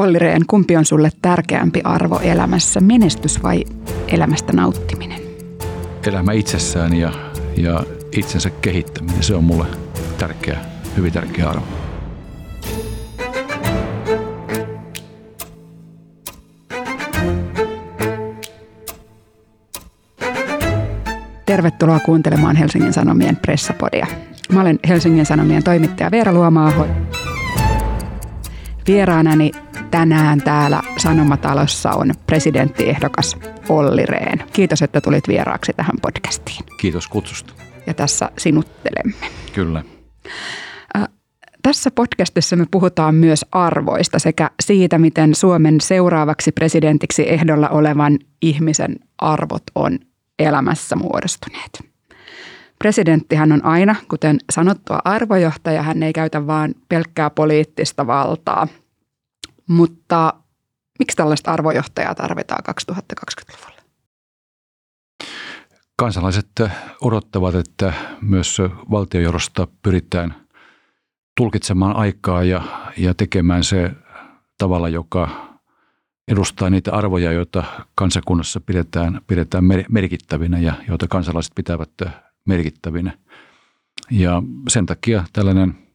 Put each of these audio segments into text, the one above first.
Olli Rehn, kumpi on sulle tärkeämpi arvo elämässä, menestys vai elämästä nauttiminen? Elämä itsessään ja, ja itsensä kehittäminen, se on mulle tärkeä, hyvin tärkeä arvo. Tervetuloa kuuntelemaan Helsingin Sanomien pressapodia. Mä olen Helsingin Sanomien toimittaja Veera Luomaaho. Vieraanani tänään täällä Sanomatalossa on presidenttiehdokas Olli Rehn. Kiitos, että tulit vieraaksi tähän podcastiin. Kiitos kutsusta. Ja tässä sinuttelemme. Kyllä. Äh, tässä podcastissa me puhutaan myös arvoista sekä siitä, miten Suomen seuraavaksi presidentiksi ehdolla olevan ihmisen arvot on elämässä muodostuneet. Presidenttihän on aina, kuten sanottua, arvojohtaja. Hän ei käytä vain pelkkää poliittista valtaa. Mutta miksi tällaista arvojohtajaa tarvitaan 2020-luvulla? Kansalaiset odottavat, että myös valtiojohdosta pyritään tulkitsemaan aikaa ja, ja tekemään se tavalla, joka edustaa niitä arvoja, joita kansakunnassa pidetään, pidetään merkittävinä ja joita kansalaiset pitävät merkittävinä. Ja sen takia tällainen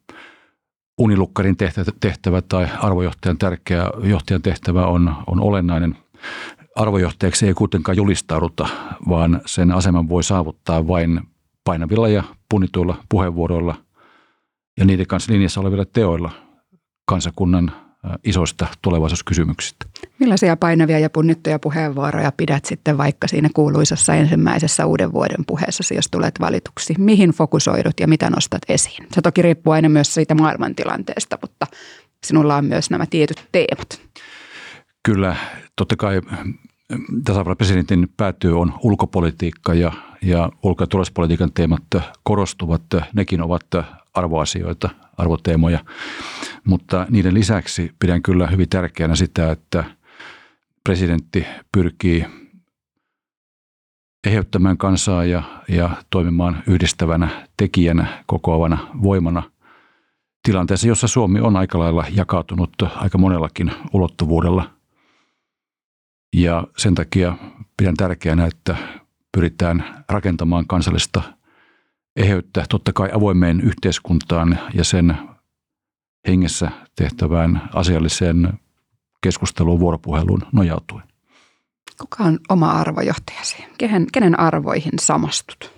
unilukkarin tehtävä, tehtävä tai arvojohtajan tärkeä johtajan tehtävä on, on olennainen. Arvojohtajaksi ei kuitenkaan julistauduta, vaan sen aseman voi saavuttaa vain painavilla ja punnituilla puheenvuoroilla ja niiden kanssa linjassa olevilla teoilla kansakunnan isoista tulevaisuuskysymyksistä. Millaisia painavia ja punnittuja puheenvuoroja pidät sitten vaikka siinä kuuluisassa ensimmäisessä uuden vuoden puheessa, jos tulet valituksi? Mihin fokusoidut ja mitä nostat esiin? Se toki riippuu aina myös siitä maailmantilanteesta, mutta sinulla on myös nämä tietyt teemat. Kyllä, totta kai tasavallan presidentin päätyy on ulkopolitiikka ja, ja ulko- ja turvallisuuspolitiikan teemat korostuvat. Nekin ovat arvoasioita, arvoteemoja. Mutta niiden lisäksi pidän kyllä hyvin tärkeänä sitä, että presidentti pyrkii eheyttämään kansaa ja, ja toimimaan yhdistävänä tekijänä, kokoavana voimana tilanteessa, jossa Suomi on aika lailla jakautunut aika monellakin ulottuvuudella. Ja sen takia pidän tärkeänä, että pyritään rakentamaan kansallista eheyttä totta kai avoimeen yhteiskuntaan ja sen hengessä tehtävään asialliseen keskusteluun, vuoropuheluun nojautuen. Kuka on oma arvojohtajasi? Kenen, kenen arvoihin samastut?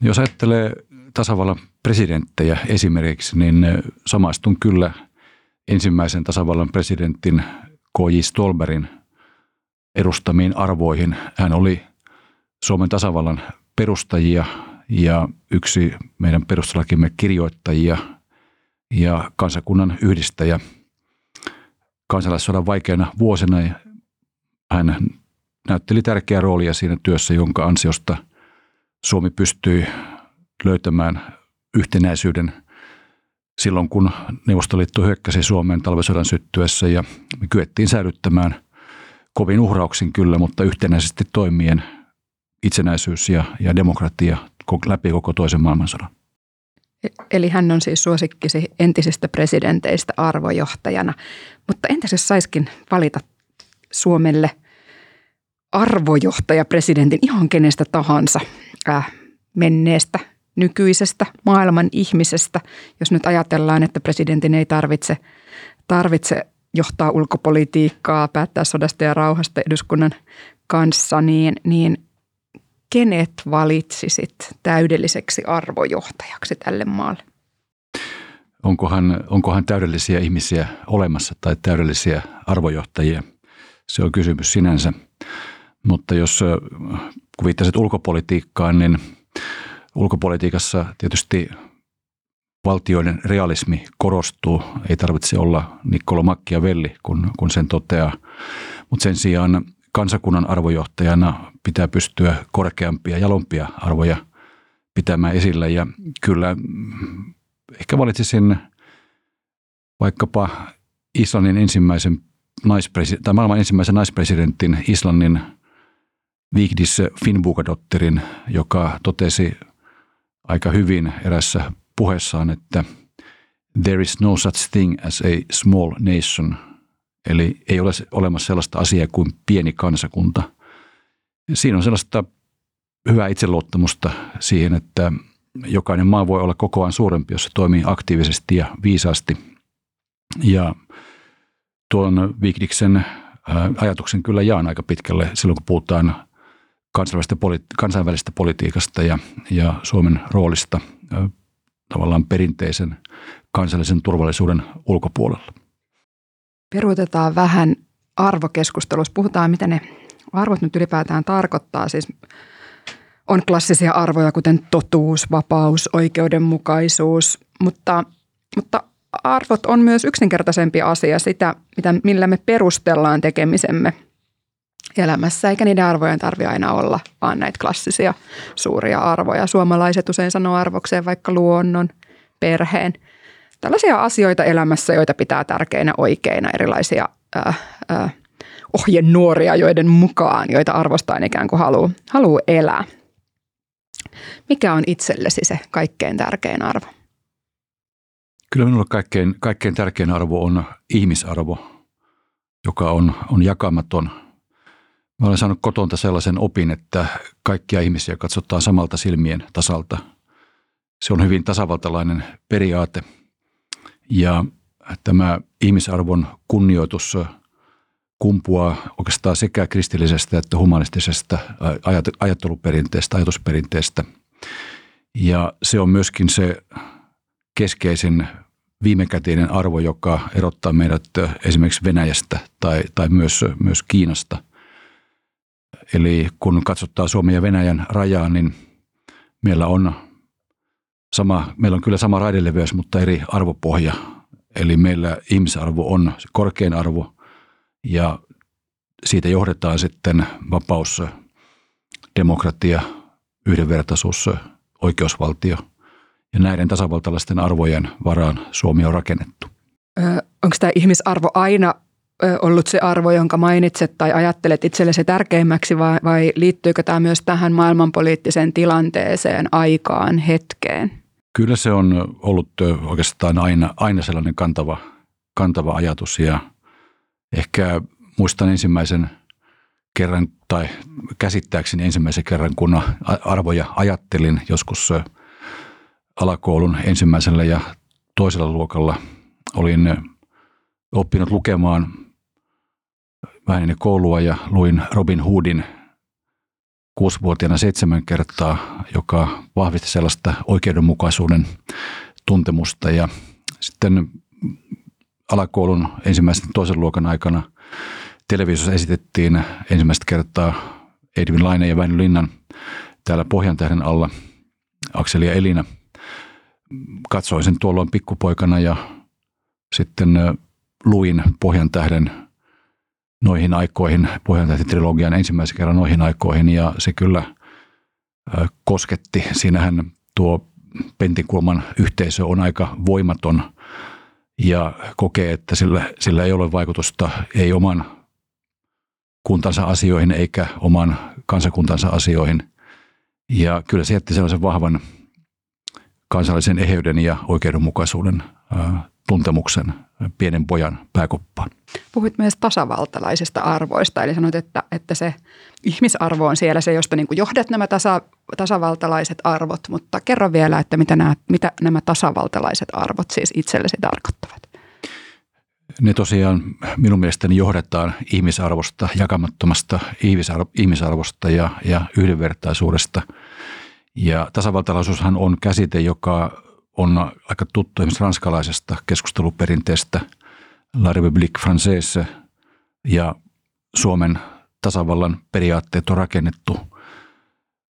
Jos ajattelee tasavallan presidenttejä esimerkiksi, niin samastun kyllä ensimmäisen tasavallan presidentin K.J. Stolberin edustamiin arvoihin. Hän oli Suomen tasavallan perustajia ja yksi meidän perustuslakimme kirjoittajia ja kansakunnan yhdistäjä kansalaissodan vaikeana vuosina. Hän näytteli tärkeää roolia siinä työssä, jonka ansiosta Suomi pystyi löytämään yhtenäisyyden silloin, kun Neuvostoliitto hyökkäsi Suomeen talvisodan syttyessä ja me kyettiin säilyttämään kovin uhrauksin kyllä, mutta yhtenäisesti toimien itsenäisyys ja, ja demokratia läpi koko toisen maailmansodan. Eli hän on siis suosikkisi entisistä presidenteistä arvojohtajana. Mutta entäs jos saiskin valita Suomelle arvojohtaja presidentin ihan kenestä tahansa äh, menneestä, nykyisestä maailman ihmisestä, jos nyt ajatellaan, että presidentin ei tarvitse, tarvitse johtaa ulkopolitiikkaa, päättää sodasta ja rauhasta eduskunnan kanssa, niin, niin kenet valitsisit täydelliseksi arvojohtajaksi tälle maalle? Onkohan, onkohan täydellisiä ihmisiä olemassa tai täydellisiä arvojohtajia? Se on kysymys sinänsä. Mutta jos kuvittaisit ulkopolitiikkaan, niin ulkopolitiikassa tietysti valtioiden realismi korostuu. Ei tarvitse olla Niccolo Machiavelli, kun, kun sen toteaa. Mutta sen sijaan kansakunnan arvojohtajana pitää pystyä korkeampia, jalompia arvoja pitämään esillä. Ja kyllä mm, ehkä valitsisin vaikkapa Islannin ensimmäisen naispresidentin, tai maailman ensimmäisen naispresidentin Islannin Vigdis Finnbukadotterin, joka totesi aika hyvin erässä puheessaan, että there is no such thing as a small nation Eli ei ole olemassa sellaista asiaa kuin pieni kansakunta. Siinä on sellaista hyvää itseluottamusta siihen, että jokainen maa voi olla kokoaan suurempi, jos se toimii aktiivisesti ja viisaasti. Ja tuon Vigdiksen ajatuksen kyllä jaan aika pitkälle silloin, kun puhutaan kansainvälisestä, politi- kansainvälisestä politiikasta ja, ja Suomen roolista tavallaan perinteisen kansallisen turvallisuuden ulkopuolella. Peruutetaan vähän arvokeskustelussa. Puhutaan, mitä ne arvot nyt ylipäätään tarkoittaa. Siis on klassisia arvoja, kuten totuus, vapaus, oikeudenmukaisuus, mutta, mutta arvot on myös yksinkertaisempi asia sitä, mitä, millä me perustellaan tekemisemme elämässä, eikä niiden arvojen tarvitse aina olla vaan näitä klassisia suuria arvoja. Suomalaiset usein sanoo arvokseen vaikka luonnon, perheen. Tällaisia asioita elämässä, joita pitää tärkeinä oikeina, erilaisia äh, äh, ohjenuoria, joiden mukaan, joita arvostaa ikään kuin haluaa, haluaa elää. Mikä on itsellesi se kaikkein tärkein arvo? Kyllä minulle kaikkein, kaikkein tärkein arvo on ihmisarvo, joka on, on jakamaton. Mä olen saanut kotonta sellaisen opin, että kaikkia ihmisiä katsotaan samalta silmien tasalta. Se on hyvin tasavaltalainen periaate. Ja tämä ihmisarvon kunnioitus kumpuaa oikeastaan sekä kristillisestä että humanistisesta ajatteluperinteestä, ajatusperinteestä. Ja se on myöskin se keskeisin viimekätinen arvo, joka erottaa meidät esimerkiksi Venäjästä tai, tai myös, myös Kiinasta. Eli kun katsotaan Suomen ja Venäjän rajaa, niin meillä on, sama, meillä on kyllä sama raideleveys, mutta eri arvopohja. Eli meillä ihmisarvo on korkein arvo ja siitä johdetaan sitten vapaus, demokratia, yhdenvertaisuus, oikeusvaltio – ja näiden tasavaltalaisten arvojen varaan Suomi on rakennettu. onko tämä ihmisarvo aina ollut se arvo, jonka mainitset tai ajattelet itsellesi tärkeimmäksi vai, vai liittyykö tämä myös tähän maailmanpoliittiseen tilanteeseen, aikaan, hetkeen? Kyllä se on ollut oikeastaan aina, aina sellainen kantava, kantava ajatus ja ehkä muistan ensimmäisen kerran tai käsittääkseni ensimmäisen kerran, kun arvoja ajattelin joskus – alakoulun ensimmäisellä ja toisella luokalla olin oppinut lukemaan vähän ennen koulua ja luin Robin Hoodin kuusivuotiaana seitsemän kertaa, joka vahvisti sellaista oikeudenmukaisuuden tuntemusta. Ja sitten alakoulun ensimmäisen toisen luokan aikana televisiossa esitettiin ensimmäistä kertaa Edwin Laine ja Väinö Linnan täällä Pohjantähden alla Akseli ja Elina – katsoin sen tuolloin pikkupoikana ja sitten luin Pohjan tähden noihin aikoihin, Pohjan trilogian ensimmäisen kerran noihin aikoihin ja se kyllä kosketti. Siinähän tuo Pentinkulman yhteisö on aika voimaton ja kokee, että sillä, sillä ei ole vaikutusta ei oman kuntansa asioihin eikä oman kansakuntansa asioihin. Ja kyllä se jätti sellaisen vahvan kansallisen eheyden ja oikeudenmukaisuuden tuntemuksen pienen pojan pääkoppaan. Puhuit myös tasavaltalaisista arvoista, eli sanoit, että, että se ihmisarvo on siellä se, josta niin johdat nämä tasa, tasavaltalaiset arvot, mutta kerro vielä, että mitä nämä, mitä nämä tasavaltalaiset arvot siis itsellesi tarkoittavat. Ne tosiaan minun mielestäni johdetaan ihmisarvosta, jakamattomasta ihmisarvosta ja, ja yhdenvertaisuudesta – ja tasavaltalaisuushan on käsite, joka on aika tuttu esimerkiksi ranskalaisesta keskusteluperinteestä La République Française ja Suomen tasavallan periaatteet on rakennettu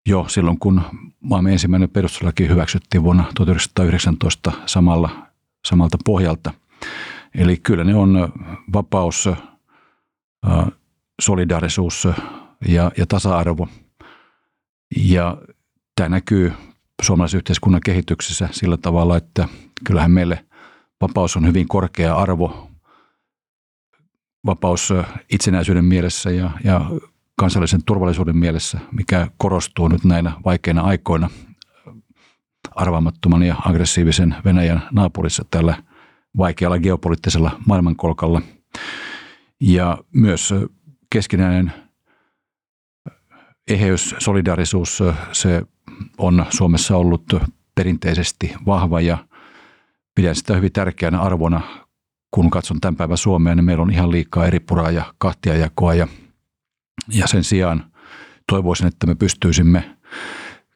jo silloin, kun maamme ensimmäinen perustuslaki hyväksyttiin vuonna 1919 samalla, samalta pohjalta. Eli kyllä ne on vapaus, solidaarisuus ja, ja tasa-arvo. Ja Tämä näkyy suomalaisen yhteiskunnan kehityksessä sillä tavalla, että kyllähän meille vapaus on hyvin korkea arvo. Vapaus itsenäisyyden mielessä ja, ja kansallisen turvallisuuden mielessä, mikä korostuu nyt näinä vaikeina aikoina arvaamattoman ja aggressiivisen Venäjän naapurissa tällä vaikealla geopoliittisella maailmankolkalla. Ja myös keskinäinen eheys, solidarisuus, se on Suomessa ollut perinteisesti vahva ja pidän sitä hyvin tärkeänä arvona, kun katson tämän päivän Suomea, niin meillä on ihan liikaa eri puraa ja kahtiajakoa ja, ja sen sijaan toivoisin, että me pystyisimme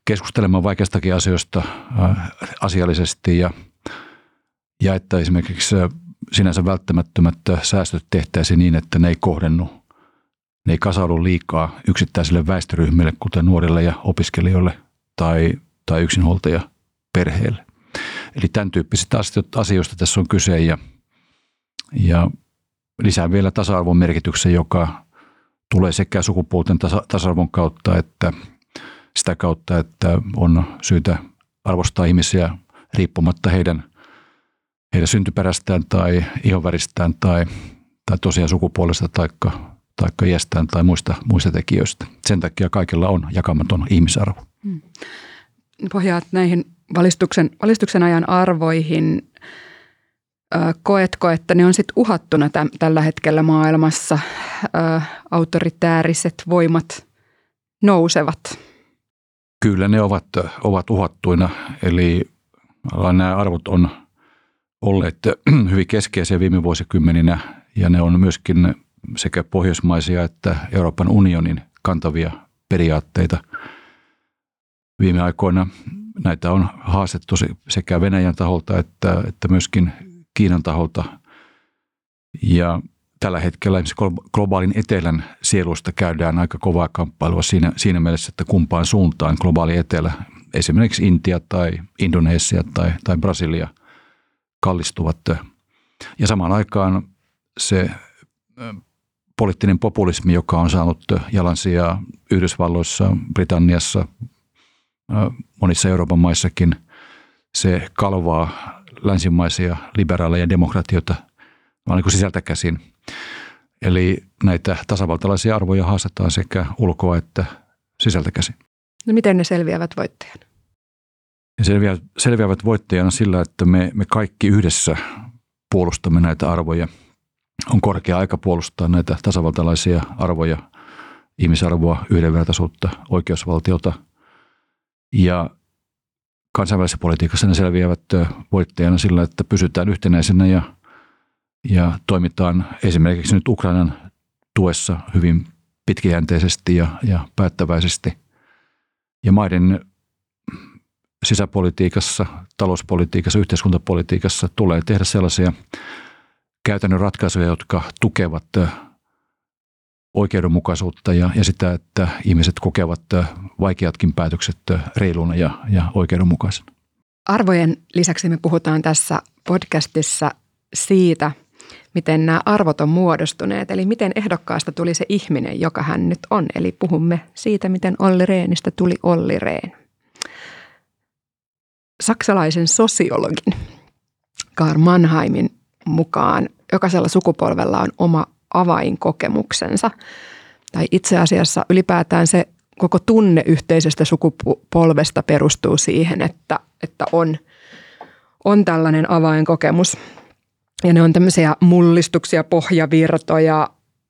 keskustelemaan vaikeistakin asioista äh, asiallisesti ja, ja että esimerkiksi sinänsä välttämättömät säästöt tehtäisiin niin, että ne ei kohdennu, ne ei kasaudu liikaa yksittäisille väestöryhmille, kuten nuorille ja opiskelijoille tai, tai yksinhuoltaja perheelle. Eli tämän tyyppisistä asioista tässä on kyse ja, ja lisää vielä tasa-arvon merkityksen, joka tulee sekä sukupuolten tasa- tasa-arvon kautta että sitä kautta, että on syytä arvostaa ihmisiä riippumatta heidän, heidän syntyperästään tai ihonväristään tai, tai tosiaan sukupuolesta tai taikka iästään tai muista, muista tekijöistä. Sen takia kaikilla on jakamaton ihmisarvo. Hmm. Pohjaat näihin valistuksen, valistuksen ajan arvoihin. Koetko, että ne on sitten uhattuna täm, tällä hetkellä maailmassa? Ö, autoritääriset voimat nousevat. Kyllä ne ovat, ovat uhattuina, eli nämä arvot on olleet hyvin keskeisiä viime vuosikymmeninä ja ne on myöskin sekä pohjoismaisia että Euroopan unionin kantavia periaatteita. Viime aikoina näitä on haastettu sekä Venäjän taholta että, että myöskin Kiinan taholta. Ja tällä hetkellä globaalin etelän sielusta käydään aika kovaa kamppailua siinä, siinä mielessä, että kumpaan suuntaan globaali etelä, esimerkiksi Intia tai Indonesia tai, tai Brasilia kallistuvat. Ja samaan aikaan se poliittinen populismi, joka on saanut jalansijaa Yhdysvalloissa, Britanniassa, monissa Euroopan maissakin, se kalvaa länsimaisia liberaaleja demokratioita vaan niin kuin sisältä käsin. Eli näitä tasavaltalaisia arvoja haastetaan sekä ulkoa että sisältä käsin. No miten ne selviävät voittajana? Ne selviävät, selviävät voittajana sillä, että me, me kaikki yhdessä puolustamme näitä arvoja. On korkea aika puolustaa näitä tasavaltalaisia arvoja, ihmisarvoa, yhdenvertaisuutta, oikeusvaltiota. Ja kansainvälisessä politiikassa ne selviävät voittajana sillä, että pysytään yhtenäisenä ja, ja toimitaan esimerkiksi nyt Ukrainan tuessa hyvin pitkäjänteisesti ja, ja päättäväisesti. Ja maiden sisäpolitiikassa, talouspolitiikassa, yhteiskuntapolitiikassa tulee tehdä sellaisia käytännön ratkaisuja, jotka tukevat oikeudenmukaisuutta ja, ja sitä, että ihmiset kokevat vaikeatkin päätökset reiluna ja, ja oikeudenmukaisena. Arvojen lisäksi me puhutaan tässä podcastissa siitä, miten nämä arvot on muodostuneet, eli miten ehdokkaasta tuli se ihminen, joka hän nyt on. Eli puhumme siitä, miten Olli Rehnistä tuli Olli Rehn. Saksalaisen sosiologin Karl Mannheimin mukaan jokaisella sukupolvella on oma avainkokemuksensa. Tai itse asiassa ylipäätään se koko tunne yhteisestä sukupolvesta perustuu siihen, että, että on, on tällainen avainkokemus. Ja ne on tämmöisiä mullistuksia, pohjavirtoja,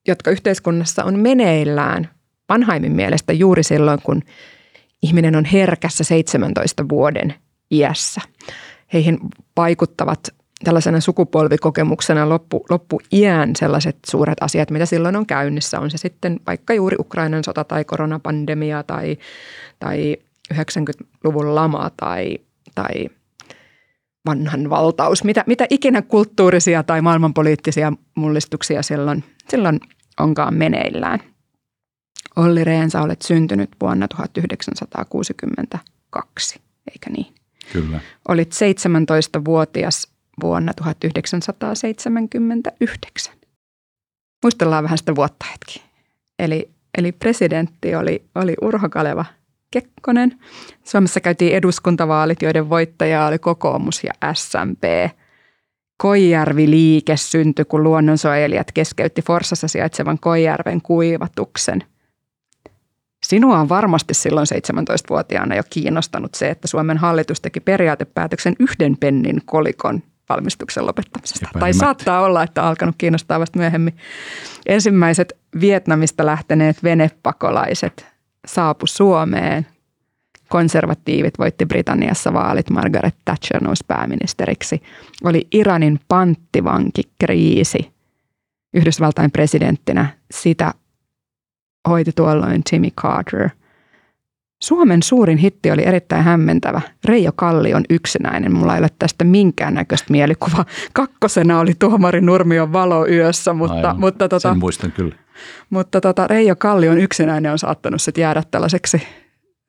jotka yhteiskunnassa on meneillään vanhaimin mielestä juuri silloin, kun ihminen on herkässä 17 vuoden iässä. Heihin vaikuttavat tällaisena sukupolvikokemuksena loppu, loppuiän sellaiset suuret asiat, mitä silloin on käynnissä. On se sitten vaikka juuri Ukrainan sota tai koronapandemia tai, tai 90-luvun lama tai, tai vanhan valtaus. Mitä, mitä ikinä kulttuurisia tai maailmanpoliittisia mullistuksia silloin, silloin onkaan meneillään. Olli Rehn, sä olet syntynyt vuonna 1962, eikä niin? Kyllä. Olit 17-vuotias vuonna 1979. Muistellaan vähän sitä vuotta hetki. Eli, eli presidentti oli, oli Urho Kaleva Kekkonen. Suomessa käytiin eduskuntavaalit, joiden voittaja oli kokoomus ja SMP. Koijärvi-liike syntyi, kun luonnonsuojelijat keskeytti Forsassa sijaitsevan Koijärven kuivatuksen. Sinua on varmasti silloin 17-vuotiaana jo kiinnostanut se, että Suomen hallitus teki periaatepäätöksen yhden pennin kolikon valmistuksen lopettamisesta. Tai saattaa olla, että on alkanut kiinnostaa vasta myöhemmin. Ensimmäiset Vietnamista lähteneet venepakolaiset saapu Suomeen. Konservatiivit voitti Britanniassa vaalit, Margaret Thatcher nousi pääministeriksi. Oli Iranin panttivankikriisi Yhdysvaltain presidenttinä. Sitä hoiti tuolloin Jimmy Carter – Suomen suurin hitti oli erittäin hämmentävä. Reijo Kallion yksinäinen. Mulla ei ole tästä minkäännäköistä mielikuvaa. Kakkosena oli Tuomari Nurmion valo yössä, mutta, Aivan, mutta tota, sen muistan kyllä. Mutta tota, Reijo Kallion yksinäinen on saattanut sit jäädä tällaiseksi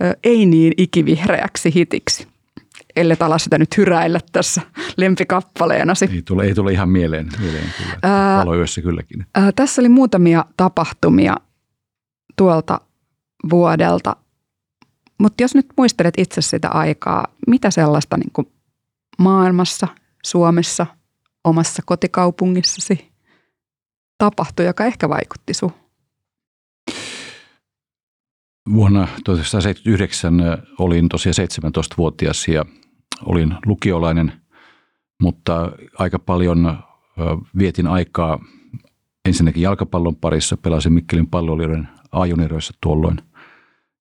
ö, ei niin ikivihreäksi hitiksi. Ellei ala sitä nyt hyräillä tässä lempikappaleenasi. Ei tule, ei tule ihan mieleen, mieleen kyllä. Ää, Valoyössä kylläkin. Ää, tässä oli muutamia tapahtumia tuolta vuodelta mutta jos nyt muistelet itse sitä aikaa, mitä sellaista niin kuin maailmassa, Suomessa, omassa kotikaupungissasi tapahtui, joka ehkä vaikutti sinuun? Vuonna 1979 olin tosiaan 17-vuotias ja olin lukiolainen, mutta aika paljon vietin aikaa ensinnäkin jalkapallon parissa, pelasin Mikkelin palloilijoiden ajuniroissa tuolloin –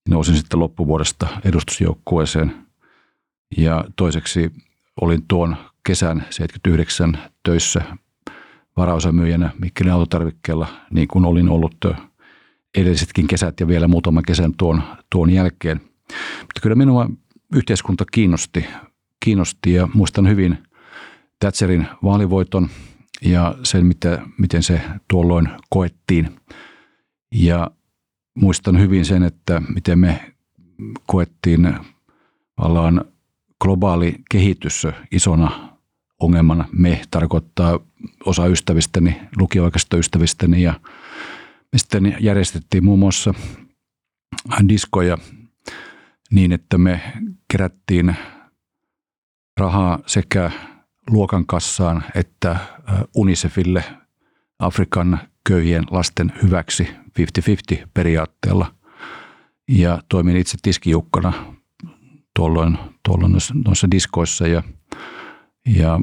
nousin sitten loppuvuodesta edustusjoukkueeseen. Ja toiseksi olin tuon kesän 79 töissä varaosamyyjänä Mikkelin autotarvikkeella, niin kuin olin ollut edellisetkin kesät ja vielä muutama kesän tuon, tuon jälkeen. Mutta kyllä minua yhteiskunta kiinnosti, kiinnosti ja muistan hyvin Thatcherin vaalivoiton ja sen, mitä, miten se tuolloin koettiin. Ja muistan hyvin sen, että miten me koettiin vallaan globaali kehitys isona ongelmana. Me tarkoittaa osa ystävistäni, lukioaikaisista ystävistäni ja me sitten järjestettiin muun muassa diskoja niin, että me kerättiin rahaa sekä luokan kassaan että UNICEFille Afrikan köyhien lasten hyväksi 50-50 periaatteella. Ja toimin itse tiskijukkana tuolloin, tuolloin noissa diskoissa ja, ja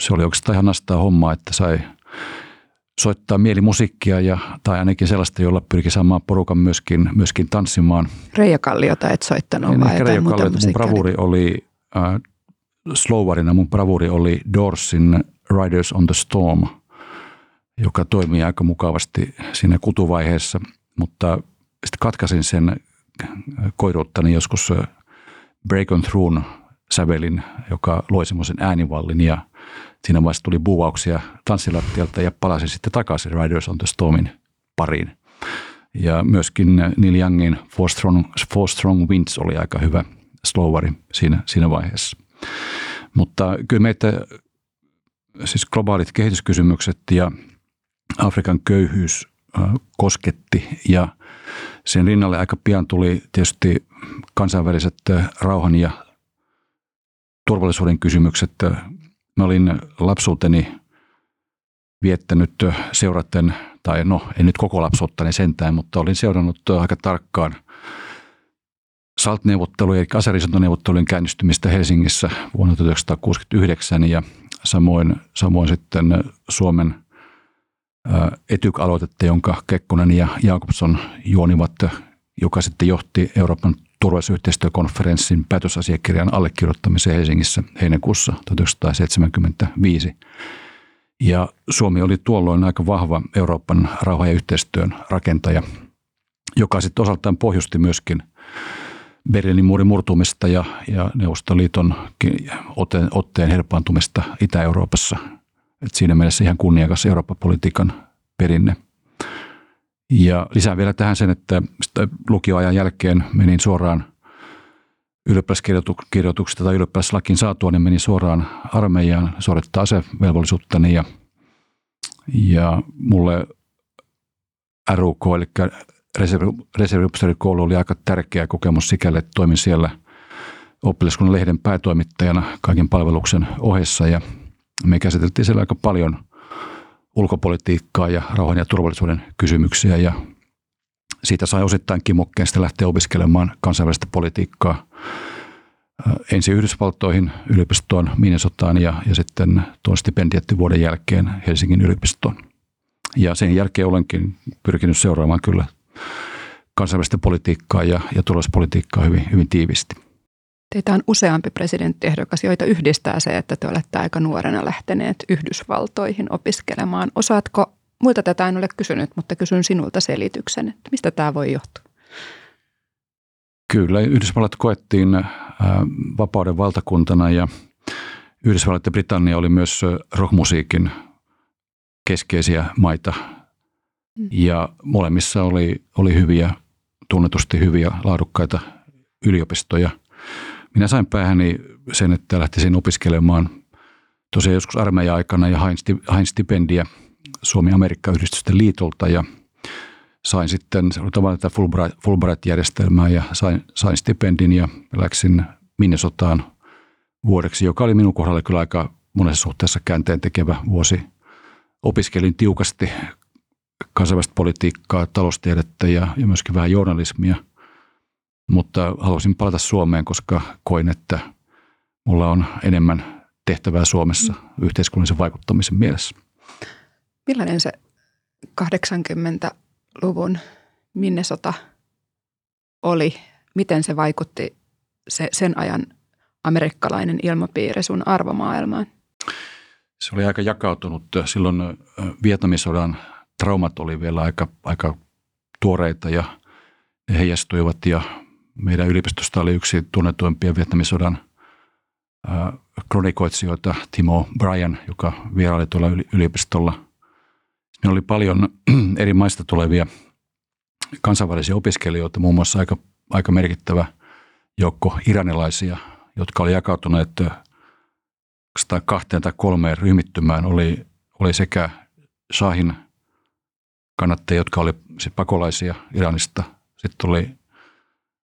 se oli oikeastaan ihan nastaa hommaa, että sai soittaa mielimusiikkia ja, tai ainakin sellaista, jolla pyrki saamaan porukan myöskin, myöskin tanssimaan. Reija Kalliota et soittanut en vai jotain muuta Mun bravuri oli, äh, slowarina mun bravuri oli Doorsin Riders on the Storm – joka toimii aika mukavasti siinä kutuvaiheessa, mutta sitten katkaisin sen koiruuttani joskus Break on Through sävelin, joka loi semmoisen äänivallin ja siinä vaiheessa tuli buuauksia tanssilattialta ja palasin sitten takaisin Riders on the Stormin pariin. Ja myöskin Neil Youngin Four Strong, Four Strong Winds oli aika hyvä slowari siinä, siinä vaiheessa. Mutta kyllä meitä siis globaalit kehityskysymykset ja Afrikan köyhyys kosketti ja sen rinnalle aika pian tuli tietysti kansainväliset rauhan ja turvallisuuden kysymykset. Mä olin lapsuuteni viettänyt seuraten, tai no en nyt koko lapsuuttani sentään, mutta olin seurannut aika tarkkaan SALT-neuvottelujen, eli aserisuntoneuvottelujen käynnistymistä Helsingissä vuonna 1969 ja samoin, samoin sitten Suomen – Etyk-aloitetta, jonka Kekkonen ja Jakobson juonivat, joka sitten johti Euroopan turvallisuusyhteistyökonferenssin päätösasiakirjan allekirjoittamiseen Helsingissä heinäkuussa 1975. Ja Suomi oli tuolloin aika vahva Euroopan rauha- ja yhteistyön rakentaja, joka sitten osaltaan pohjusti myöskin Berliinin muurin murtumista ja, ja Neuvostoliiton otteen, otteen herpaantumista Itä-Euroopassa – et siinä mielessä ihan kunniakas Eurooppa-politiikan perinne. Ja lisään vielä tähän sen, että lukioajan jälkeen menin suoraan ylioppilaskirjoituksesta tai ylioppilaslakin saatua, niin menin suoraan armeijaan suorittaa asevelvollisuuttani ja, ja mulle RUK, eli reserviupseerikoulu oli aika tärkeä kokemus sikäli, että toimin siellä oppilaskunnan lehden päätoimittajana kaiken palveluksen ohessa ja me käsiteltiin siellä aika paljon ulkopolitiikkaa ja rauhan ja turvallisuuden kysymyksiä ja siitä sai osittain kimukkeen sitten lähteä opiskelemaan kansainvälistä politiikkaa ensin Yhdysvaltoihin yliopistoon Minnesotaan ja, ja sitten tuon stipendietti vuoden jälkeen Helsingin yliopistoon. Ja sen jälkeen olenkin pyrkinyt seuraamaan kyllä kansainvälistä politiikkaa ja, ja tulospolitiikkaa hyvin, hyvin tiivisti. Teitä on useampi presidenttiehdokas, joita yhdistää se, että te olette aika nuorena lähteneet Yhdysvaltoihin opiskelemaan. Osaatko, muilta tätä en ole kysynyt, mutta kysyn sinulta selityksen, että mistä tämä voi johtua? Kyllä, Yhdysvallat koettiin vapauden valtakuntana ja Yhdysvallat ja Britannia oli myös rockmusiikin keskeisiä maita. Mm. Ja molemmissa oli, oli hyviä, tunnetusti hyviä, laadukkaita yliopistoja. Minä sain päähäni sen, että lähtisin opiskelemaan tosiaan joskus armeija-aikana ja hain, hain stipendiä Suomi-Amerikka-yhdistysten liitolta ja sain sitten, tavallaan tätä Fulbright, Fulbright-järjestelmää ja sain, sain stipendin ja läksin Minnesotaan vuodeksi, joka oli minun kohdalla kyllä aika monessa suhteessa käänteen tekevä vuosi. Opiskelin tiukasti kansainvälistä politiikkaa, taloustiedettä ja, ja myöskin vähän journalismia, mutta halusin palata Suomeen, koska koin, että mulla on enemmän tehtävää Suomessa yhteiskunnallisen vaikuttamisen mielessä. Millainen se 80-luvun Minnesota oli? Miten se vaikutti se, sen ajan amerikkalainen ilmapiiri sun arvomaailmaan? Se oli aika jakautunut. Silloin Vietnamisodan traumat oli vielä aika, aika tuoreita ja ne heijastuivat ja meidän yliopistosta oli yksi tunnetuimpia Vietnamisodan kronikoitsijoita Timo Bryan, joka vieraili tuolla yliopistolla. Ne oli paljon eri maista tulevia kansainvälisiä opiskelijoita, muun muassa aika, aika merkittävä – joukko iranilaisia, jotka oli jakautuneet kahteen tai kolmeen ryhmittymään. Oli, oli sekä Shahin kannattajia, jotka oli pakolaisia Iranista. Sitten oli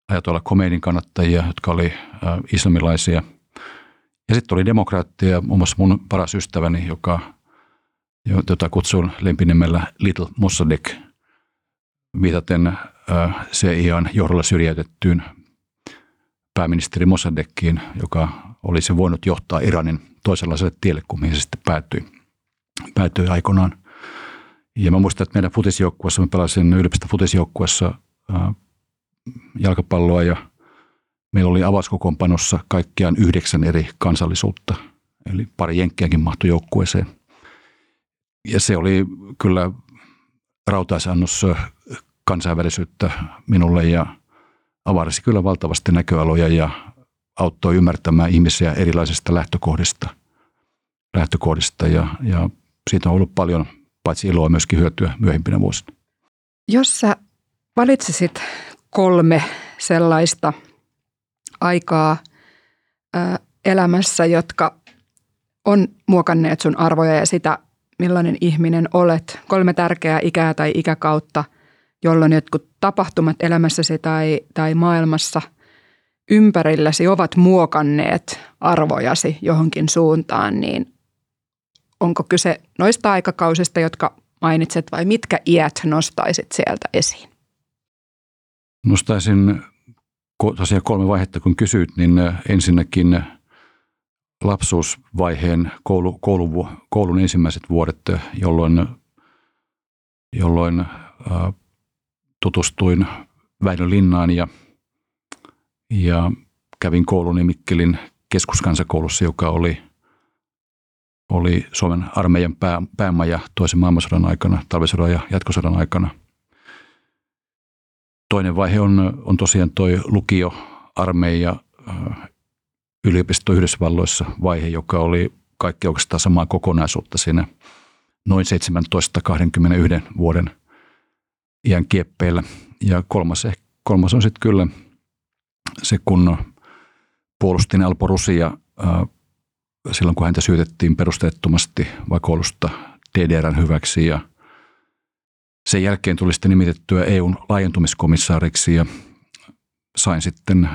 ajatolla Khomeinin kannattajia, jotka oli islamilaisia. Ja sitten oli demokraattia, muun muassa mun paras ystäväni, joka, jota kutsun lempinimellä Little Mossadegh, viitaten CIAn johdolla syrjäytettyyn pääministeri Mossadeghiin, joka olisi voinut johtaa Iranin toisenlaiselle tielle kuin mihin se sitten päätyi, päätyi aikoinaan. Ja mä muistan, että meidän futisjoukkuessa, mä pelasin yliopiston futisjoukkuessa jalkapalloa ja meillä oli avauskokoonpanossa kaikkiaan yhdeksän eri kansallisuutta. Eli pari jenkkiäkin mahtui joukkueeseen. Ja se oli kyllä rautaisannos kansainvälisyyttä minulle ja – avarsi kyllä valtavasti näköaloja ja auttoi ymmärtämään ihmisiä erilaisista lähtökohdista, lähtökohdista ja, ja siitä on ollut paljon paitsi iloa myöskin hyötyä myöhempinä vuosina. Jos sä valitsisit kolme sellaista aikaa elämässä, jotka on muokanneet sun arvoja ja sitä, millainen ihminen olet, kolme tärkeää ikää tai ikäkautta, jolloin jotkut tapahtumat elämässäsi tai, tai maailmassa ympärilläsi ovat muokanneet arvojasi johonkin suuntaan, niin onko kyse noista aikakausista, jotka mainitset vai mitkä iät nostaisit sieltä esiin? Nostaisin tosiaan kolme vaihetta, kun kysyt, niin ensinnäkin lapsuusvaiheen koulu, koulu, koulun ensimmäiset vuodet, jolloin, jolloin tutustuin Väinö Linnaan ja, ja kävin kouluni Mikkelin keskuskansakoulussa, joka oli, oli Suomen armeijan pää, päämaja toisen maailmansodan aikana, talvisodan ja jatkosodan aikana. Toinen vaihe on, on tosiaan toi lukio, armeija, äh, yliopisto Yhdysvalloissa vaihe, joka oli kaikki oikeastaan samaa kokonaisuutta siinä noin 17-21 vuoden – iän kieppeillä. Ja kolmas, kolmas on sitten kyllä se, kun puolustin Alpo Rusia silloin, kun häntä syytettiin perusteettomasti vakoilusta DDRn hyväksi ja sen jälkeen tuli sitten nimitettyä EUn laajentumiskomissaariksi ja sain sitten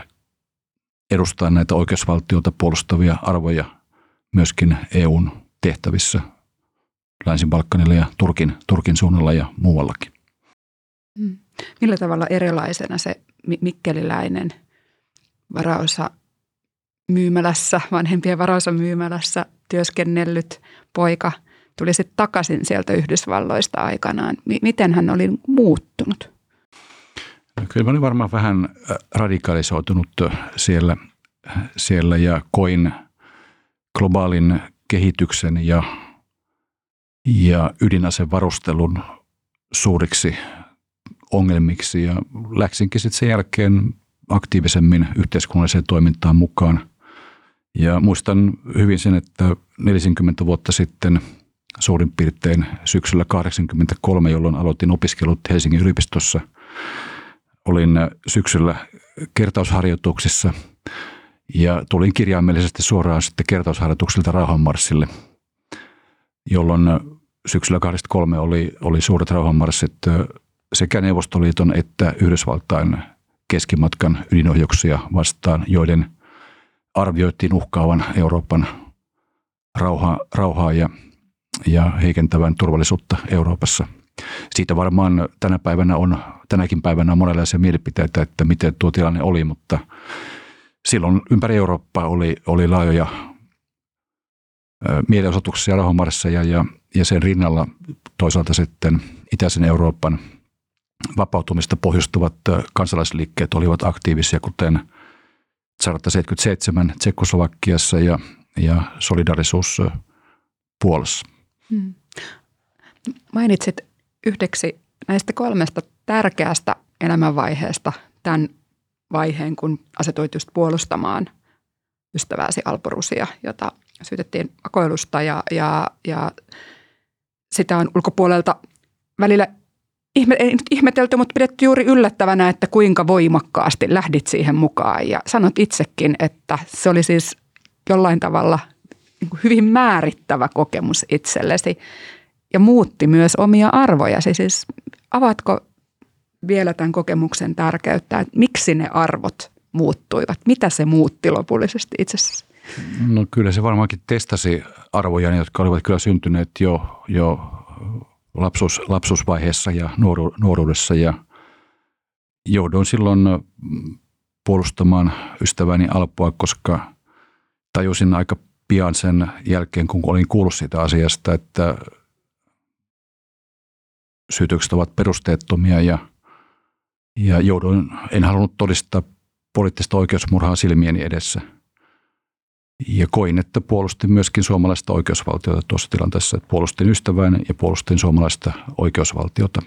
edustaa näitä oikeusvaltiota puolustavia arvoja myöskin EUn tehtävissä Länsi-Balkanilla ja Turkin, Turkin suunnalla ja muuallakin. Mm. Millä tavalla erilaisena se mikkeliläinen varaosa myymälässä, vanhempien varoissa myymälässä työskennellyt poika tuli sitten takaisin sieltä Yhdysvalloista aikanaan. Miten hän oli muuttunut? No, kyllä mä olin varmaan vähän radikalisoitunut siellä, siellä ja koin globaalin kehityksen ja, ja ydinasevarustelun suuriksi ongelmiksi ja läksinkin sitten sen jälkeen aktiivisemmin yhteiskunnalliseen toimintaan mukaan. Ja muistan hyvin sen, että 40 vuotta sitten suurin piirtein syksyllä 83, jolloin aloitin opiskelut Helsingin yliopistossa, olin syksyllä kertausharjoituksissa ja tulin kirjaimellisesti suoraan sitten kertausharjoituksilta rauhanmarssille, jolloin syksyllä 83 oli, oli suuret rauhanmarssit sekä Neuvostoliiton että Yhdysvaltain keskimatkan ydinohjuksia vastaan, joiden arvioitiin uhkaavan Euroopan rauhaa, rauhaa ja, ja heikentävän turvallisuutta Euroopassa. Siitä varmaan tänä päivänä on, tänäkin päivänä on monenlaisia mielipiteitä, että miten tuo tilanne oli, mutta silloin ympäri Eurooppaa oli, oli laajoja mielenosoituksia rauhanmarsseja ja, ja sen rinnalla toisaalta sitten itäisen Euroopan – vapautumista pohjustuvat kansalaisliikkeet olivat aktiivisia, kuten 177 Tsekkoslovakiassa ja, ja solidarisuus Puolassa. Hmm. Mainitsit yhdeksi näistä kolmesta tärkeästä elämänvaiheesta tämän vaiheen, kun asetuit just puolustamaan ystävääsi Alporusia, jota syytettiin vakoilusta ja, ja, ja sitä on ulkopuolelta välillä ihme, ihmetelty, mutta pidetty juuri yllättävänä, että kuinka voimakkaasti lähdit siihen mukaan. Ja sanot itsekin, että se oli siis jollain tavalla hyvin määrittävä kokemus itsellesi ja muutti myös omia arvojasi. Siis avatko vielä tämän kokemuksen tärkeyttä, että miksi ne arvot muuttuivat? Mitä se muutti lopullisesti itsessäsi? No kyllä se varmaankin testasi arvoja, jotka olivat kyllä syntyneet jo, jo lapsuus, lapsuusvaiheessa ja nuoru, nuoruudessa ja jouduin silloin puolustamaan ystäväni Alpoa, koska tajusin aika pian sen jälkeen, kun olin kuullut siitä asiasta, että syytökset ovat perusteettomia ja, ja jouduin, en halunnut todistaa poliittista oikeusmurhaa silmieni edessä – ja koin, että puolustin myöskin suomalaista oikeusvaltiota tuossa tilanteessa. Että puolustin ystävääni ja puolustin suomalaista oikeusvaltiota.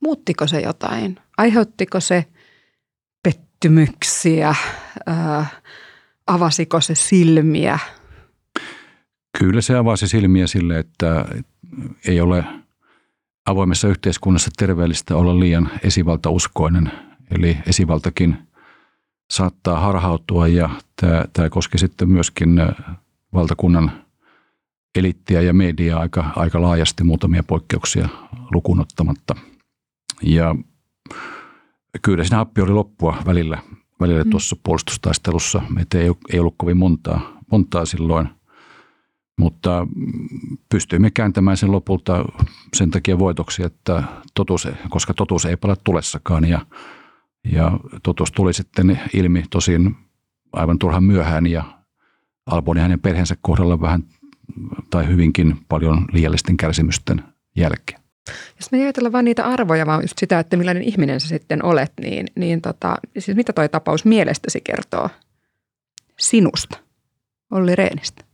Muuttiko se jotain? Aiheuttiko se pettymyksiä? Ää, avasiko se silmiä? Kyllä se avasi silmiä sille, että ei ole avoimessa yhteiskunnassa terveellistä olla liian esivaltauskoinen. Eli esivaltakin – saattaa harhautua ja tämä, tämä koski sitten myöskin äh, valtakunnan elittiä ja mediaa aika, aika laajasti muutamia poikkeuksia lukunottamatta. Ja kyllä siinä happi oli loppua välillä, välillä mm. tuossa puolustustaistelussa. Meitä ei, ei ollut kovin montaa, montaa silloin, mutta pystyimme kääntämään sen lopulta sen takia voitoksi, että totuus, koska totuus ei pala tulessakaan ja ja totuus tuli sitten ilmi tosin aivan turhan myöhään ja Albon ja hänen perheensä kohdalla vähän tai hyvinkin paljon liiallisten kärsimysten jälkeen. Jos me ajatellaan vain niitä arvoja, vaan just sitä, että millainen ihminen sä sitten olet, niin, niin tota, siis mitä toi tapaus mielestäsi kertoo sinusta, Olli Reenistä?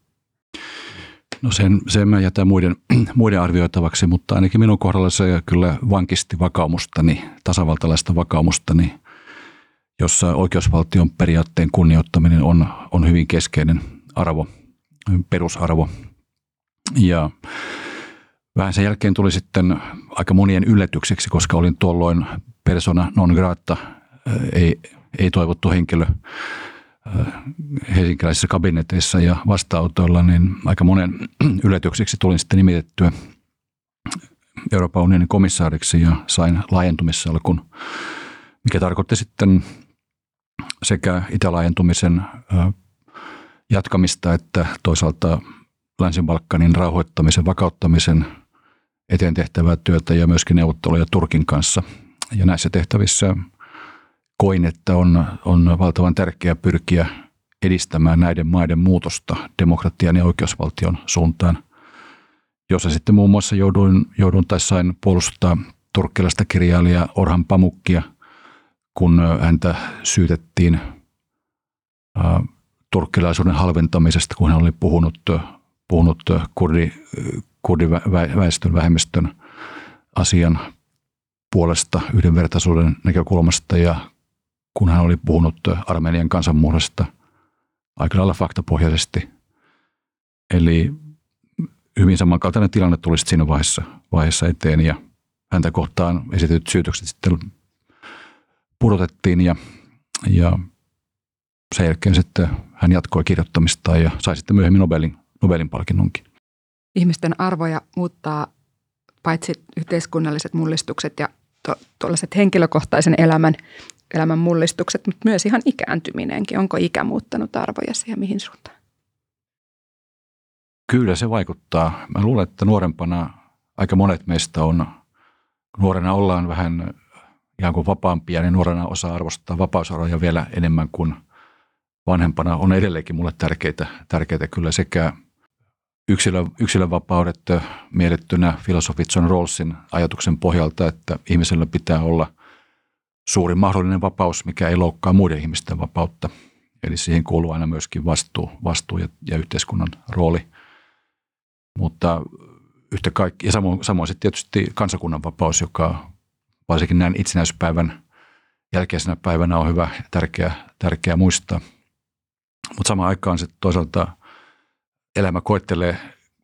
No sen, sen mä jätän muiden, muiden arvioitavaksi, mutta ainakin minun kohdalla se kyllä vankisti vakaumustani, tasavaltalaista vakaumustani, jossa oikeusvaltion periaatteen kunnioittaminen on, on hyvin keskeinen arvo, perusarvo. Ja vähän sen jälkeen tuli sitten aika monien yllätykseksi, koska olin tuolloin persona non grata, ei, ei toivottu henkilö – helsinkiläisissä kabineteissa ja vastaanotoilla, niin aika monen yllätykseksi tulin sitten nimitettyä Euroopan unionin komissaariksi ja sain laajentumissalkun, mikä tarkoitti sitten sekä itälaajentumisen jatkamista että toisaalta Länsi-Balkanin rauhoittamisen, vakauttamisen eteen tehtävää työtä ja myöskin neuvotteluja Turkin kanssa. Ja näissä tehtävissä koin, että on, on valtavan tärkeää pyrkiä edistämään näiden maiden muutosta demokratian ja oikeusvaltion suuntaan, jossa sitten muun muassa jouduin, joudun tai sain puolustaa turkkilaista kirjailija Orhan Pamukkia, kun häntä syytettiin turkkilaisuuden halventamisesta, kun hän oli puhunut, puhunut kurdi, kurdiväestön vähemmistön asian puolesta yhdenvertaisuuden näkökulmasta ja kun hän oli puhunut Armenian kansanmurhasta aika lailla faktapohjaisesti. Eli hyvin samankaltainen tilanne tuli siinä vaiheessa, vaiheessa eteen ja häntä kohtaan esitetyt syytökset sitten pudotettiin ja, ja sen jälkeen sitten hän jatkoi kirjoittamista ja sai sitten myöhemmin Nobelin, Nobelin palkinnonkin. Ihmisten arvoja muuttaa paitsi yhteiskunnalliset mullistukset ja tuollaiset henkilökohtaisen elämän, elämän mullistukset, mutta myös ihan ikääntyminenkin. Onko ikä muuttanut arvoja ja mihin suuntaan? Kyllä se vaikuttaa. Mä luulen, että nuorempana aika monet meistä on, nuorena ollaan vähän ihan kuin vapaampia, niin nuorena osaa arvostaa vapausarvoja vielä enemmän kuin vanhempana. On edelleenkin mulle tärkeitä, tärkeitä kyllä sekä yksilö, yksilönvapaudet mietittynä filosofi John Rawlsin ajatuksen pohjalta, että ihmisellä pitää olla suurin mahdollinen vapaus, mikä ei loukkaa muiden ihmisten vapautta. Eli siihen kuuluu aina myöskin vastuu, vastuu ja, ja yhteiskunnan rooli. Mutta yhtä kaikki, ja samoin, samoin sitten tietysti kansakunnan vapaus, joka varsinkin näin itsenäispäivän jälkeisenä päivänä on hyvä, tärkeä, tärkeä muistaa. Mutta samaan aikaan sitten toisaalta – elämä koettelee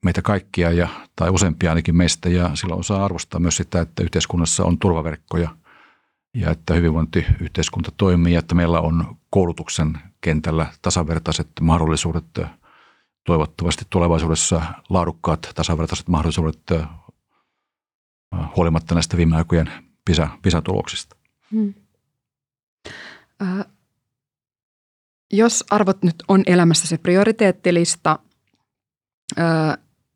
meitä kaikkia ja, tai useampia ainakin meistä ja silloin osaa arvostaa myös sitä, että yhteiskunnassa on turvaverkkoja ja että hyvinvointiyhteiskunta toimii ja että meillä on koulutuksen kentällä tasavertaiset mahdollisuudet, toivottavasti tulevaisuudessa laadukkaat tasavertaiset mahdollisuudet huolimatta näistä viime aikojen PISA, PISA-tuloksista. Hmm. Äh, jos arvot nyt on elämässä se prioriteettilista –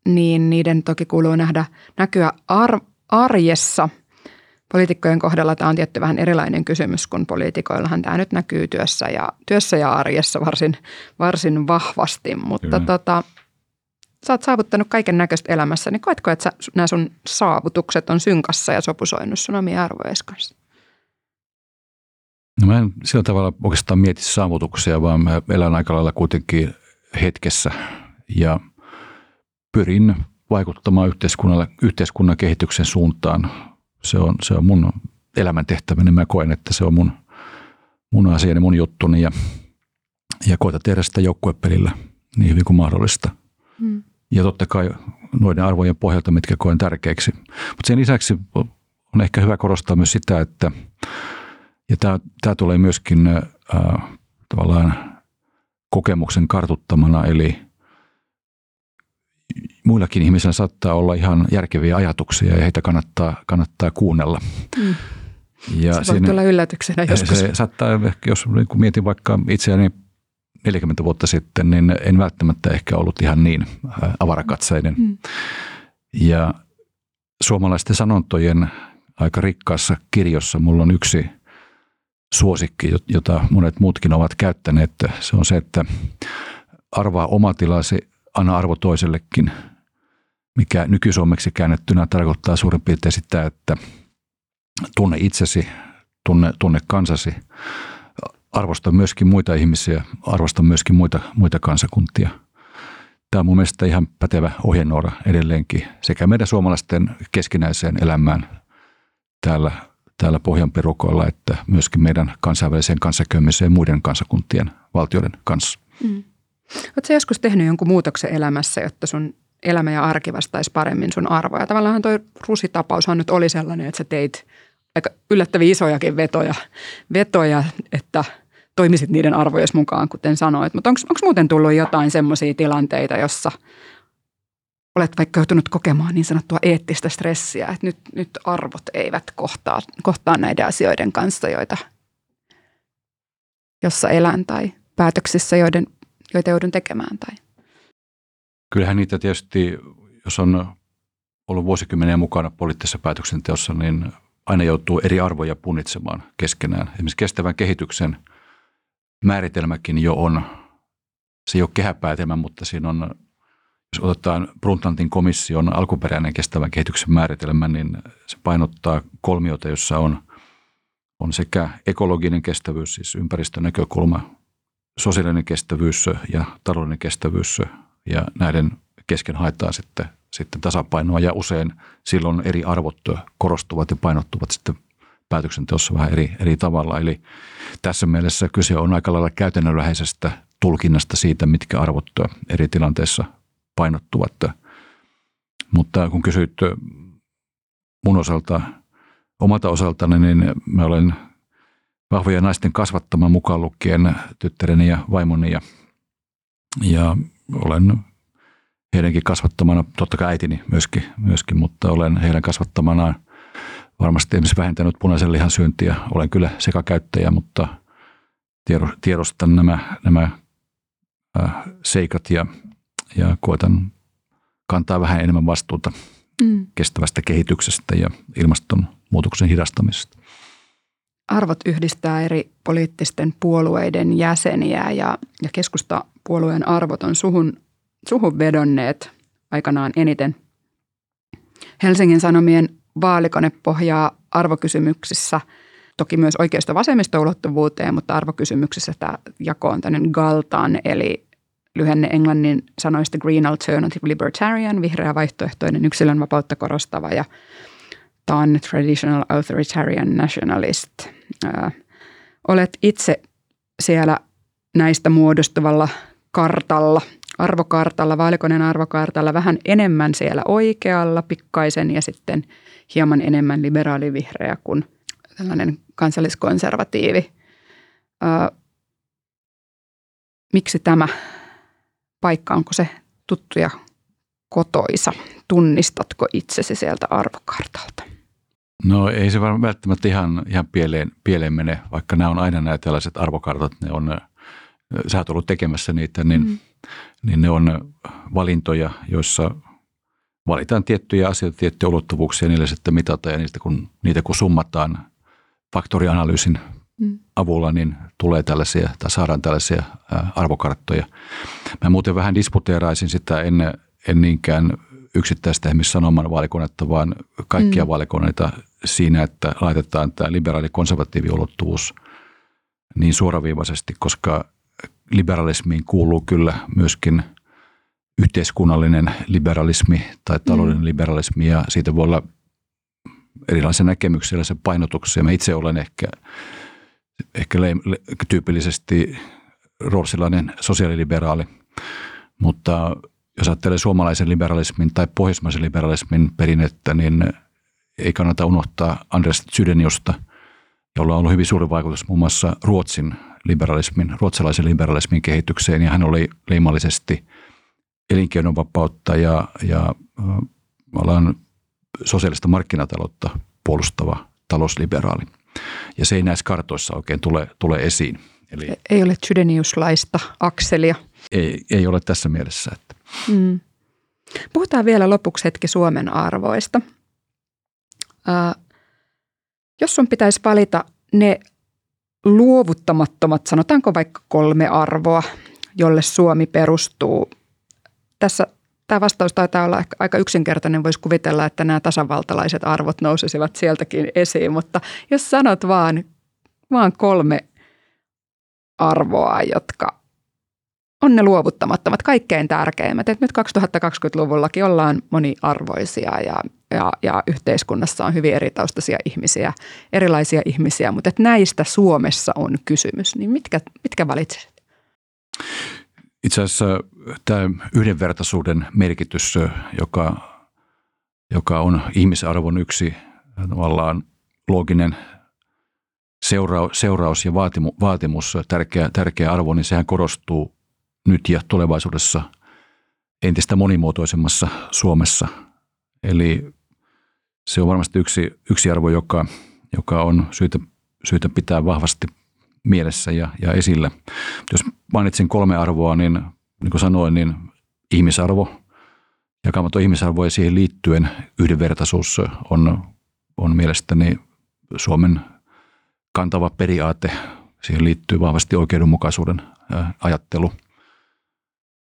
niin niiden toki kuuluu nähdä näkyä ar- arjessa. Poliitikkojen kohdalla tämä on tietty vähän erilainen kysymys, kun poliitikoillahan tämä nyt näkyy työssä ja, työssä ja arjessa varsin, varsin vahvasti. Mutta tota, sä oot saavuttanut kaiken näköistä elämässä, niin koetko, että sä, nämä sun saavutukset on synkassa ja sopusoinnut sun omia arvoja kanssa? No mä en sillä tavalla oikeastaan mieti saavutuksia, vaan mä elän aika lailla kuitenkin hetkessä ja – pyrin vaikuttamaan yhteiskunnalle, yhteiskunnan kehityksen suuntaan. Se on, se on mun elämäntehtäväni. Mä koen, että se on mun, mun asiani, mun juttuni ja, ja koita tehdä sitä joukkuepelillä niin hyvin kuin mahdollista. Mm. Ja totta kai noiden arvojen pohjalta, mitkä koen tärkeiksi. Mutta sen lisäksi on ehkä hyvä korostaa myös sitä, että ja tämä, tämä tulee myöskin äh, tavallaan kokemuksen kartuttamana, eli muillakin ihmisillä saattaa olla ihan järkeviä ajatuksia ja heitä kannattaa, kannattaa kuunnella. Mm. Ja se voi siinä, tulla yllätyksenä joskus. Se saattaa, jos niin kun mietin vaikka itseäni 40 vuotta sitten, niin en välttämättä ehkä ollut ihan niin äh, avarakatseinen. Mm. Ja suomalaisten sanontojen aika rikkaassa kirjossa mulla on yksi suosikki, jota monet muutkin ovat käyttäneet. Se on se, että arvaa oma tilasi, anna arvo toisellekin – mikä nykysuomeksi käännettynä tarkoittaa suurin piirtein sitä, että tunne itsesi, tunne, tunne kansasi, arvosta myöskin muita ihmisiä, arvosta myöskin muita, muita kansakuntia. Tämä on mun mielestä ihan pätevä ohjenuora edelleenkin sekä meidän suomalaisten keskinäiseen elämään täällä, täällä Pohjan perukoilla, että myöskin meidän kansainväliseen kanssakäymiseen muiden kansakuntien valtioiden kanssa. Mm. Oletko joskus tehnyt jonkun muutoksen elämässä, jotta sun elämä ja arki vastaisi paremmin sun arvoja. Tavallaan toi rusitapaushan nyt oli sellainen, että sä teit aika yllättäviä isojakin vetoja, vetoja että toimisit niiden arvojen mukaan, kuten sanoit. Mutta onko muuten tullut jotain semmoisia tilanteita, jossa olet vaikka joutunut kokemaan niin sanottua eettistä stressiä, että nyt, nyt arvot eivät kohtaa, kohtaa näiden asioiden kanssa, joita, jossa elän tai päätöksissä, joiden, joita joudun tekemään tai – Kyllähän niitä tietysti, jos on ollut vuosikymmeniä mukana poliittisessa päätöksenteossa, niin aina joutuu eri arvoja punnitsemaan keskenään. Esimerkiksi kestävän kehityksen määritelmäkin jo on, se ei ole kehäpäätelmä, mutta siinä on, jos otetaan Brundtlandin komission alkuperäinen kestävän kehityksen määritelmä, niin se painottaa kolmiota, jossa on, on sekä ekologinen kestävyys, siis ympäristönäkökulma, sosiaalinen kestävyys ja taloudellinen kestävyys ja näiden kesken haetaan sitten, sitten tasapainoa ja usein silloin eri arvot korostuvat ja painottuvat sitten päätöksenteossa vähän eri, eri tavalla. Eli tässä mielessä kyse on aika lailla käytännönläheisestä tulkinnasta siitä, mitkä arvot eri tilanteissa painottuvat. Mutta kun kysyit mun osalta, omalta osaltani, niin mä olen vahvoja naisten kasvattama mukaan lukien tyttäreni ja vaimoni ja, ja olen heidänkin kasvattamana, totta kai äitini myöskin, myöskin mutta olen heidän kasvattamanaan varmasti esimerkiksi vähentänyt punaisen lihan syöntiä. Olen kyllä sekakäyttäjä, mutta tiedostan nämä, nämä seikat ja, ja koetan kantaa vähän enemmän vastuuta mm. kestävästä kehityksestä ja ilmastonmuutoksen hidastamisesta. Arvot yhdistää eri poliittisten puolueiden jäseniä ja, ja keskustapuolueen arvot on suhun, suhun vedonneet aikanaan eniten. Helsingin Sanomien vaalikone pohjaa arvokysymyksissä toki myös oikeasta vasemmista ulottuvuuteen, mutta arvokysymyksissä tämä jako on tämmöinen GALTAN, eli lyhenne englannin sanoista Green Alternative Libertarian, vihreä vaihtoehtoinen yksilön vapautta korostava ja TAN Traditional Authoritarian Nationalist. Ää, olet itse siellä näistä muodostuvalla kartalla, arvokartalla, vaalikoneen arvokartalla vähän enemmän siellä oikealla, pikkaisen ja sitten – hieman enemmän liberaalivihreä kuin tällainen kansalliskonservatiivi. Ö, miksi tämä paikka, onko se tuttu ja kotoisa? Tunnistatko itsesi sieltä arvokartalta? No ei se varmaan välttämättä ihan, ihan pieleen, pieleen mene, vaikka nämä on aina nämä tällaiset arvokartat, ne on, sä oot ollut tekemässä niitä, niin, mm. niin ne on valintoja, joissa valitaan tiettyjä asioita, tiettyjä ulottuvuuksia, niille sitten mitataan ja niistä kun, niitä kun summataan faktorianalyysin mm. avulla, niin tulee tällaisia tai saadaan tällaisia arvokarttoja. Mä muuten vähän disputeeraisin sitä en, en niinkään yksittäistä esimerkiksi sanoman vaalikonetta, vaan kaikkia mm. vaalikoneita siinä, että laitetaan tämä liberaali konservatiivi ulottuvuus niin suoraviivaisesti, koska liberalismiin kuuluu kyllä myöskin – yhteiskunnallinen liberalismi tai taloudellinen mm. liberalismi ja siitä voi olla erilaisia näkemyksiä, erilaisia painotuksia. Mä itse olen ehkä, ehkä le, le, tyypillisesti roolsilainen sosiaaliliberaali, mutta jos ajattelee suomalaisen liberalismin tai pohjoismaisen liberalismin perinnettä, niin ei kannata unohtaa Andres Sydeniusta, jolla on ollut hyvin suuri vaikutus muun muassa Ruotsin liberalismin, ruotsalaisen liberalismin kehitykseen, ja hän oli leimallisesti – elinkeinonvapautta ja, ja ollaan sosiaalista markkinataloutta puolustava talousliberaali. Ja se ei näissä kartoissa oikein tule, tule esiin. Eli ei ole Chydeniuslaista akselia. Ei, ei ole tässä mielessä. Että. Mm. Puhutaan vielä lopuksi hetki Suomen arvoista. Äh, jos sun pitäisi valita ne luovuttamattomat, sanotaanko vaikka kolme arvoa, jolle Suomi perustuu tässä tämä vastaus taitaa olla aika yksinkertainen. Voisi kuvitella, että nämä tasavaltalaiset arvot nousisivat sieltäkin esiin, mutta jos sanot vaan, vaan kolme arvoa, jotka on ne luovuttamattomat, kaikkein tärkeimmät. Et nyt 2020-luvullakin ollaan moniarvoisia ja, ja, ja yhteiskunnassa on hyvin eritaustaisia ihmisiä, erilaisia ihmisiä, mutta et näistä Suomessa on kysymys. Niin mitkä, mitkä valitsisit? Itse asiassa tämä yhdenvertaisuuden merkitys, joka, joka on ihmisarvon yksi tavallaan looginen seuraus, seuraus ja vaatimu, vaatimus, tärkeä, tärkeä arvo, niin sehän korostuu nyt ja tulevaisuudessa entistä monimuotoisemmassa Suomessa. Eli se on varmasti yksi, yksi arvo, joka, joka on syytä, syytä pitää vahvasti mielessä ja, ja esillä. Jos mainitsin kolme arvoa, niin niin kuin sanoin, niin ihmisarvo, jakamaton ihmisarvo ja siihen liittyen yhdenvertaisuus on, on mielestäni Suomen kantava periaate. Siihen liittyy vahvasti oikeudenmukaisuuden ajattelu.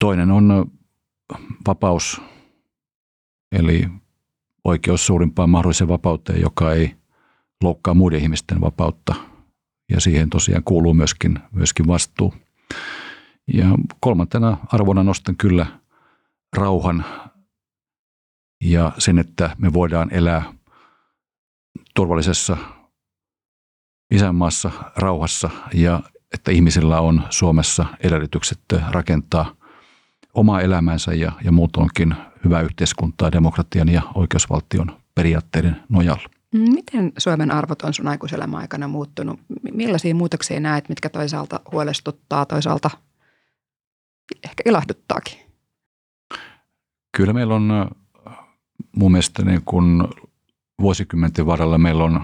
Toinen on vapaus, eli oikeus suurimpaan mahdolliseen vapauteen, joka ei loukkaa muiden ihmisten vapautta. Ja siihen tosiaan kuuluu myöskin, myöskin vastuu. Ja kolmantena arvona nostan kyllä rauhan ja sen, että me voidaan elää turvallisessa isänmaassa rauhassa ja että ihmisillä on Suomessa edellytykset rakentaa omaa elämänsä ja, ja muutoinkin hyvää yhteiskuntaa demokratian ja oikeusvaltion periaatteiden nojalla. Miten Suomen arvot on sun aikuiselämän aikana muuttunut? Millaisia muutoksia näet, mitkä toisaalta huolestuttaa, toisaalta ehkä ilahduttaakin? Kyllä meillä on mun mielestä niin kun vuosikymmenten varrella meillä on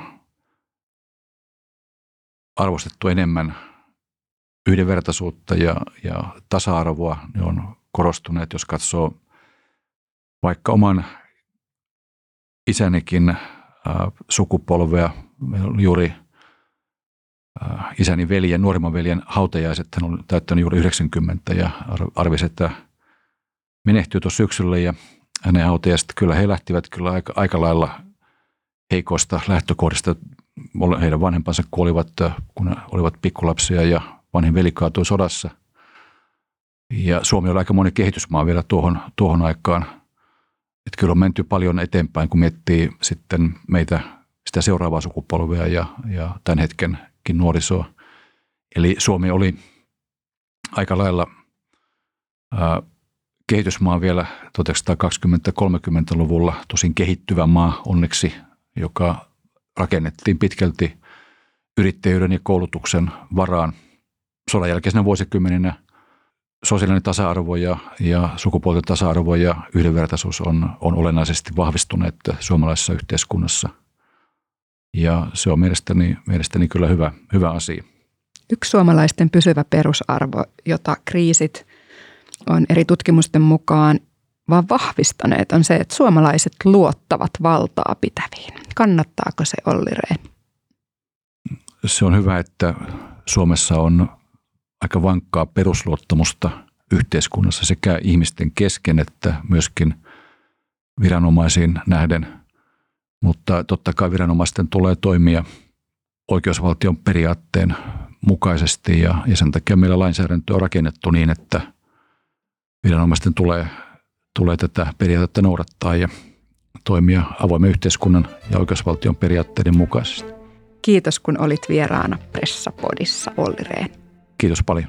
arvostettu enemmän yhdenvertaisuutta ja, ja tasa-arvoa. Ne on korostuneet, jos katsoo vaikka oman isänikin äh, sukupolvea. Meillä juuri äh, isäni veljen, nuorimman veljen hautajaiset. Hän on täyttänyt juuri 90 ja arvisi, että menehtyy tuossa syksyllä ja hänen hautajaiset, kyllä he lähtivät kyllä aika, aika lailla heikosta lähtökohdista. Heidän vanhempansa kuolivat, kun olivat pikkulapsia ja vanhin veli kaatui sodassa. Ja Suomi oli aika moni kehitysmaa vielä tuohon, tuohon aikaan. Että kyllä on menty paljon eteenpäin, kun miettii sitten meitä, sitä seuraavaa sukupolvea ja, ja tämän hetkenkin nuorisoa. Eli Suomi oli aika lailla ää, kehitysmaa vielä 1920-30-luvulla, tosin kehittyvä maa onneksi, joka rakennettiin pitkälti yrittäjyyden ja koulutuksen varaan. Sodan jälkeisenä vuosikymmeninä sosiaalinen tasa-arvo ja, ja sukupuolten tasa-arvo ja yhdenvertaisuus on, on olennaisesti vahvistuneet suomalaisessa yhteiskunnassa. Ja se on mielestäni, mielestäni kyllä hyvä, hyvä asia. Yksi suomalaisten pysyvä perusarvo, jota kriisit on eri tutkimusten mukaan vaan vahvistaneet, on se, että suomalaiset luottavat valtaa pitäviin. Kannattaako se Olli Rehn? Se on hyvä, että Suomessa on aika vankkaa perusluottamusta yhteiskunnassa sekä ihmisten kesken että myöskin viranomaisiin nähden. Mutta totta kai viranomaisten tulee toimia oikeusvaltion periaatteen mukaisesti ja, ja sen takia meillä lainsäädäntö on rakennettu niin, että viranomaisten tulee, tulee tätä periaatetta noudattaa ja toimia avoimen yhteiskunnan ja oikeusvaltion periaatteiden mukaisesti. Kiitos kun olit vieraana Pressapodissa, Olli Rehn. Kiitos paljon.